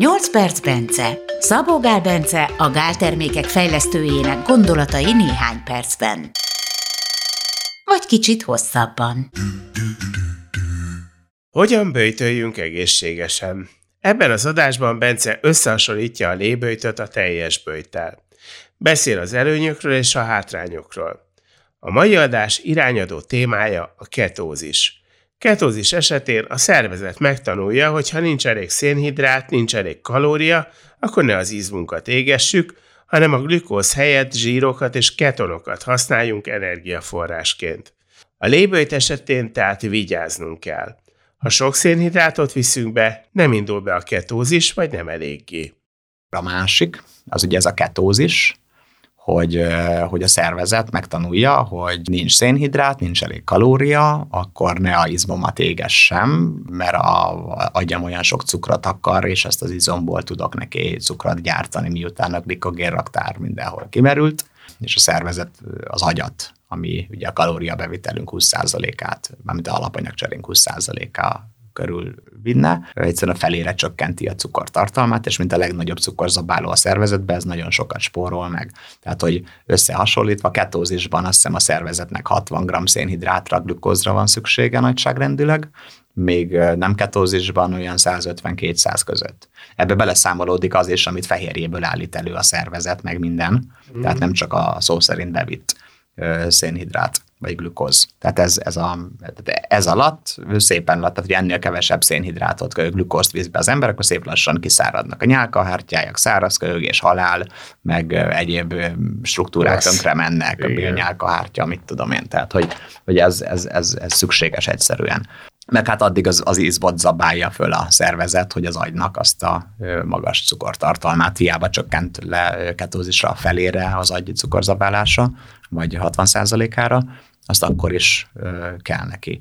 8 perc Bence. Szabó Gál Bence a gáltermékek fejlesztőjének gondolatai néhány percben. Vagy kicsit hosszabban. Hogyan böjtöljünk egészségesen? Ebben az adásban Bence összehasonlítja a léböjtöt a teljes böjtel. Beszél az előnyökről és a hátrányokról. A mai adás irányadó témája a ketózis – Ketózis esetén a szervezet megtanulja, hogy ha nincs elég szénhidrát, nincs elég kalória, akkor ne az izmunkat égessük, hanem a glükóz helyett zsírokat és ketonokat használjunk energiaforrásként. A lébőjt esetén tehát vigyáznunk kell. Ha sok szénhidrátot viszünk be, nem indul be a ketózis, vagy nem eléggé. A másik, az ugye ez a ketózis, hogy, hogy a szervezet megtanulja, hogy nincs szénhidrát, nincs elég kalória, akkor ne a izmomat égessem, mert a, agyam olyan sok cukrot akar, és ezt az izomból tudok neki cukrot gyártani, miután a glikogén raktár mindenhol kimerült, és a szervezet az agyat, ami ugye a kalóriabevitelünk 20%-át, mármint a alapanyagcserénk 20%-a körül vinne, egyszerűen a felére csökkenti a cukortartalmát, és mint a legnagyobb cukorzabáló a szervezetben, ez nagyon sokat spórol meg. Tehát, hogy összehasonlítva ketózisban azt hiszem a szervezetnek 60 g szénhidrátra, glükózra van szüksége nagyságrendileg, még nem ketózisban olyan 150-200 között. Ebbe beleszámolódik az is, amit fehérjéből állít elő a szervezet, meg minden, mm. tehát nem csak a szó szerint bevitt szénhidrát vagy glükóz. Tehát ez, ez, a, ez alatt szépen tehát hogy ennél kevesebb szénhidrátot, glükózt víz be az ember, akkor szép lassan kiszáradnak a nyálkahártyáják, szárazkőgés, halál, meg egyéb struktúrák tönkre mennek, a nyálkahártya, mit tudom én. Tehát, hogy, hogy ez, ez, ez, ez szükséges egyszerűen meg hát addig az, az izbot zabálja föl a szervezet, hogy az agynak azt a magas cukortartalmát hiába csökkent le ketózisra a felére az agy cukorzabálása, vagy 60%-ára, azt akkor is kell neki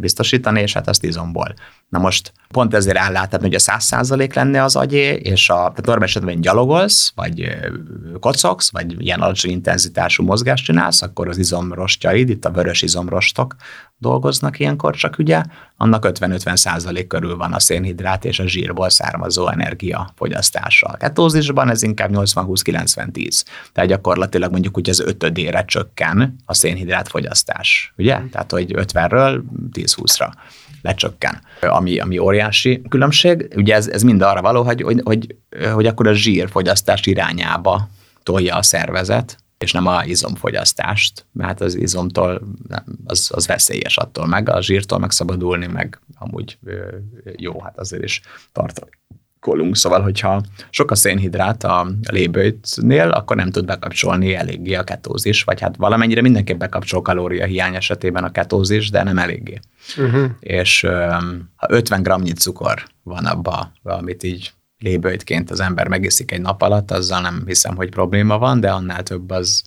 biztosítani, és hát azt izomból. Na most pont ezért áll át, tehát ugye 100% lenne az agyé, és a, tehát normális esetben gyalogolsz, vagy kocogsz, vagy ilyen alacsony intenzitású mozgást csinálsz, akkor az izomrostjaid, itt a vörös izomrostok dolgoznak ilyenkor csak ugye, annak 50-50 százalék körül van a szénhidrát és a zsírból származó energia fogyasztása. A ketózisban ez inkább 80-20-90-10. Tehát gyakorlatilag mondjuk úgy az ötödére csökken a szénhidrát fogyasztás, ugye? Tehát, hogy 50-ről 10-20-ra lecsökken, ami, ami óriási különbség. Ugye ez, ez mind arra való, hogy, hogy, hogy, hogy akkor a zsírfogyasztás irányába tolja a szervezet, és nem a izomfogyasztást, mert az izomtól az, az veszélyes attól meg, a zsírtól megszabadulni, meg amúgy jó, hát azért is tartalékolunk. Szóval, hogyha sok a szénhidrát a lébőtnél, akkor nem tud bekapcsolni eléggé a ketózis, vagy hát valamennyire mindenképp bekapcsol kalória hiány esetében a ketózis, de nem eléggé. Uh-huh. És ha 50 gramnyi cukor van abba, amit így lébőjtként az ember megiszik egy nap alatt, azzal nem hiszem, hogy probléma van, de annál több az,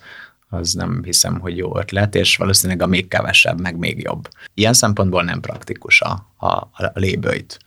az nem hiszem, hogy jó ötlet, és valószínűleg a még kevesebb, meg még jobb. Ilyen szempontból nem praktikus a, a, a lébőjt.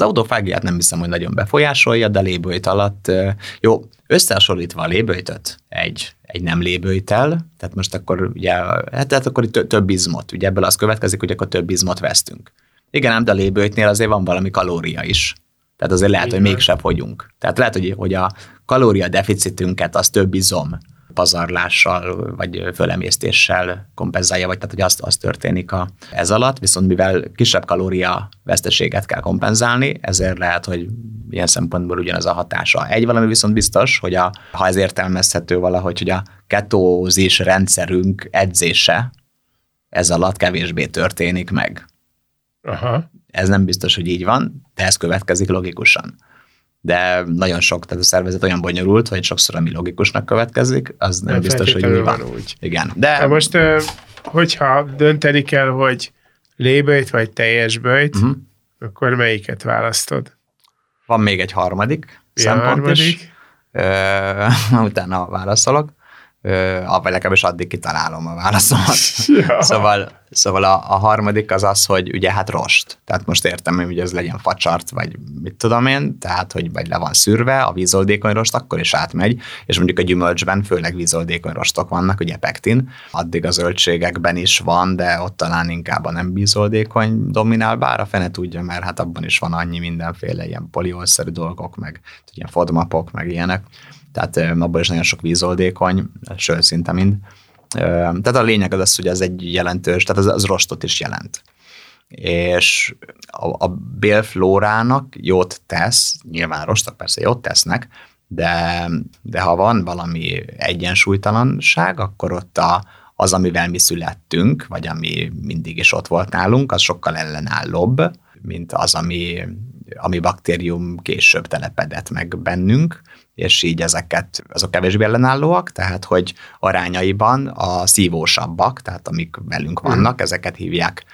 Az autofágiát nem hiszem, hogy nagyon befolyásolja, de lébőjt alatt, jó, összehasonlítva a lébőjtöt egy, egy nem lébőjtel, tehát most akkor ugye, hát tehát akkor itt több izmot, ugye ebből az következik, hogy akkor több izmot vesztünk. Igen, ám de a lébőjtnél azért van valami kalória is. Tehát azért lehet, Igen. hogy mégsem fogyunk. Tehát lehet, hogy, hogy a kalória deficitünket az több izom pazarlással vagy fölemésztéssel kompenzálja, vagy tehát, hogy azt, az történik a, ez alatt, viszont mivel kisebb kalória veszteséget kell kompenzálni, ezért lehet, hogy ilyen szempontból ugyanaz a hatása. Egy valami viszont biztos, hogy a, ha ez értelmezhető valahogy, hogy a ketózis rendszerünk edzése ez alatt kevésbé történik meg. Aha. Ez nem biztos, hogy így van, de ez következik logikusan. De nagyon sok, tehát a szervezet olyan bonyolult, hogy sokszor ami logikusnak következik, az nem, nem biztos, hogy úgy van. Úgy. Igen. De... de most, hogyha dönteni kell, hogy léböjt vagy teljes bőjt, uh-huh. akkor melyiket választod? Van még egy harmadik Mi szempont harmadik? is. Ö, utána válaszolok. Vagy legalábbis addig kitalálom a válaszomat. Ja. Szóval Szóval a, a harmadik az az, hogy ugye hát rost. Tehát most értem, hogy ez legyen facsart, vagy mit tudom én, tehát hogy vagy le van szűrve, a vízoldékony rost akkor is átmegy, és mondjuk a gyümölcsben főleg vízoldékony rostok vannak, ugye pektin, addig a zöldségekben is van, de ott talán inkább a nem vízoldékony dominál, bár a fene tudja, mert hát abban is van annyi mindenféle ilyen poliolszerű dolgok, meg ilyen fodmapok, meg ilyenek. Tehát abban is nagyon sok vízoldékony, sőt szinte mind tehát a lényeg az az, hogy ez egy jelentős, tehát az, az rostot is jelent. És a, a bélflórának jót tesz, nyilván rostok persze jót tesznek, de, de ha van valami egyensúlytalanság, akkor ott a, az, amivel mi születtünk, vagy ami mindig is ott volt nálunk, az sokkal ellenállóbb, mint az, ami, ami baktérium később telepedett meg bennünk, és így ezeket, azok kevésbé ellenállóak, tehát hogy arányaiban a szívósabbak, tehát amik velünk mhm. vannak, mm. ezeket hívják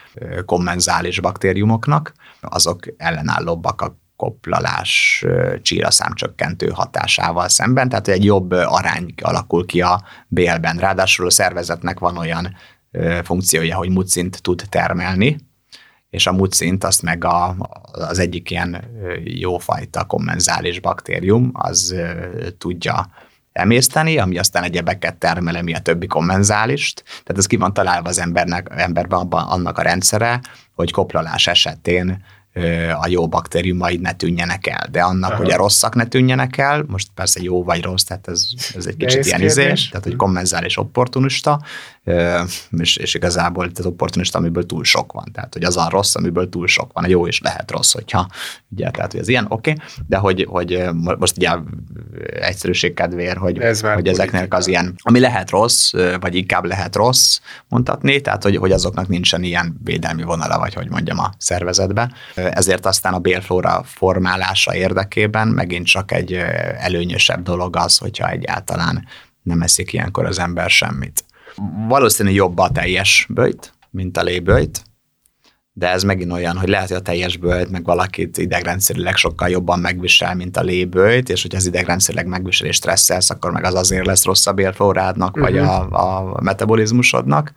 kommenzális baktériumoknak, azok ellenállóbbak a koplalás csíraszámcsökkentő hatásával szemben, tehát egy jobb arány alakul ki a bélben. Ráadásul a szervezetnek van olyan funkciója, hogy mucint tud termelni, és a mucint azt meg a, az egyik ilyen jófajta kommenzális baktérium, az tudja emészteni, ami aztán egyebeket termel, ami a többi kommenzálist. Tehát ez ki van találva az embernek, emberben abban, annak a rendszere, hogy koplalás esetén a jó baktériumaid ne tűnjenek el, de annak, Aha. hogy a rosszak ne tűnjenek el, most persze jó vagy rossz, tehát ez, ez egy kicsit ilyen izés, tehát hogy kommenzális opportunista, és, és igazából az opportunista, amiből túl sok van, tehát hogy az a rossz, amiből túl sok van, a jó is lehet rossz, hogyha ugye, tehát hogy ez ilyen, oké, okay, de hogy, hogy most ugye egyszerűség kedvéért, hogy, ez hogy ezeknek az ilyen, ami lehet rossz, vagy inkább lehet rossz mondhatni, tehát hogy, hogy azoknak nincsen ilyen védelmi vonala, vagy hogy mondjam a szervezetbe ezért aztán a bélflóra formálása érdekében megint csak egy előnyösebb dolog az, hogyha egyáltalán nem eszik ilyenkor az ember semmit. Valószínű jobb a teljes bőjt, mint a lébőjt, de ez megint olyan, hogy lehet, hogy a teljes bőjt meg valakit idegrendszerileg sokkal jobban megvisel, mint a lébőjt, és hogyha az idegrendszerileg megvisel és stresszelsz, akkor meg az azért lesz rosszabb élflórádnak, uh-huh. vagy mhm. a, a metabolizmusodnak.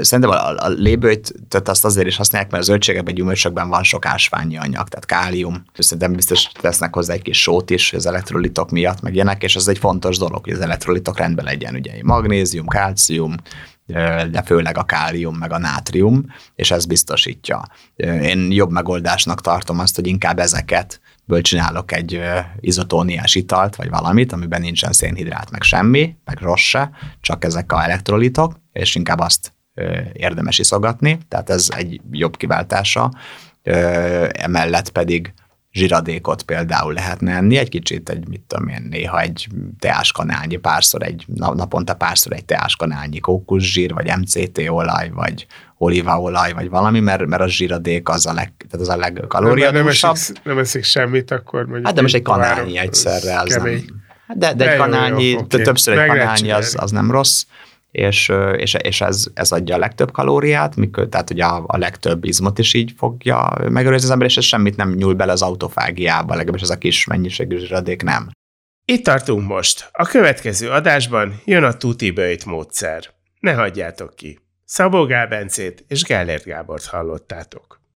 Szerintem a, a lébőjt azt azért is használják, mert a zöldségekben, gyümölcsökben van sok ásványi anyag, tehát kálium. Szerintem biztos tesznek hozzá egy kis sót is az elektrolitok miatt, meg ilyenek, és ez egy fontos dolog, hogy az elektrolitok rendben legyen. Ugye magnézium, kálcium, de főleg a kálium meg a nátrium, és ez biztosítja. Én jobb megoldásnak tartom azt, hogy inkább ezeket ből csinálok egy izotóniás italt, vagy valamit, amiben nincsen szénhidrát, meg semmi, meg rossz se, csak ezek a elektrolitok, és inkább azt érdemes iszogatni, tehát ez egy jobb kiváltása. Emellett pedig zsiradékot például lehetne enni, egy kicsit, egy, mit tudom én, néha egy teáskanálnyi, párszor egy, naponta párszor egy teáskanálnyi kókuszsír, vagy MCT olaj, vagy olívaolaj, vagy valami, mert, mert a zsiradék az a, leg, tehát az a legkalóriadúsabb. Nem, nem, nem eszik semmit, akkor mondjuk... Hát de most egy kanálnyi egyszerre, az kemény. nem... De, de egy kanálnyi, jó, jó, okay. többször egy kanálnyi, az, az nem rossz és, és, és ez, ez adja a legtöbb kalóriát, mikor, tehát ugye a, a legtöbb izmot is így fogja megőrizni az ember, és ez semmit nem nyúl bele az autofágiába, legalábbis ez a kis mennyiségű zsíradék nem. Itt tartunk most. A következő adásban jön a tuti bőjt módszer. Ne hagyjátok ki. Szabó Gál Bencét és Gellért Gábort hallottátok.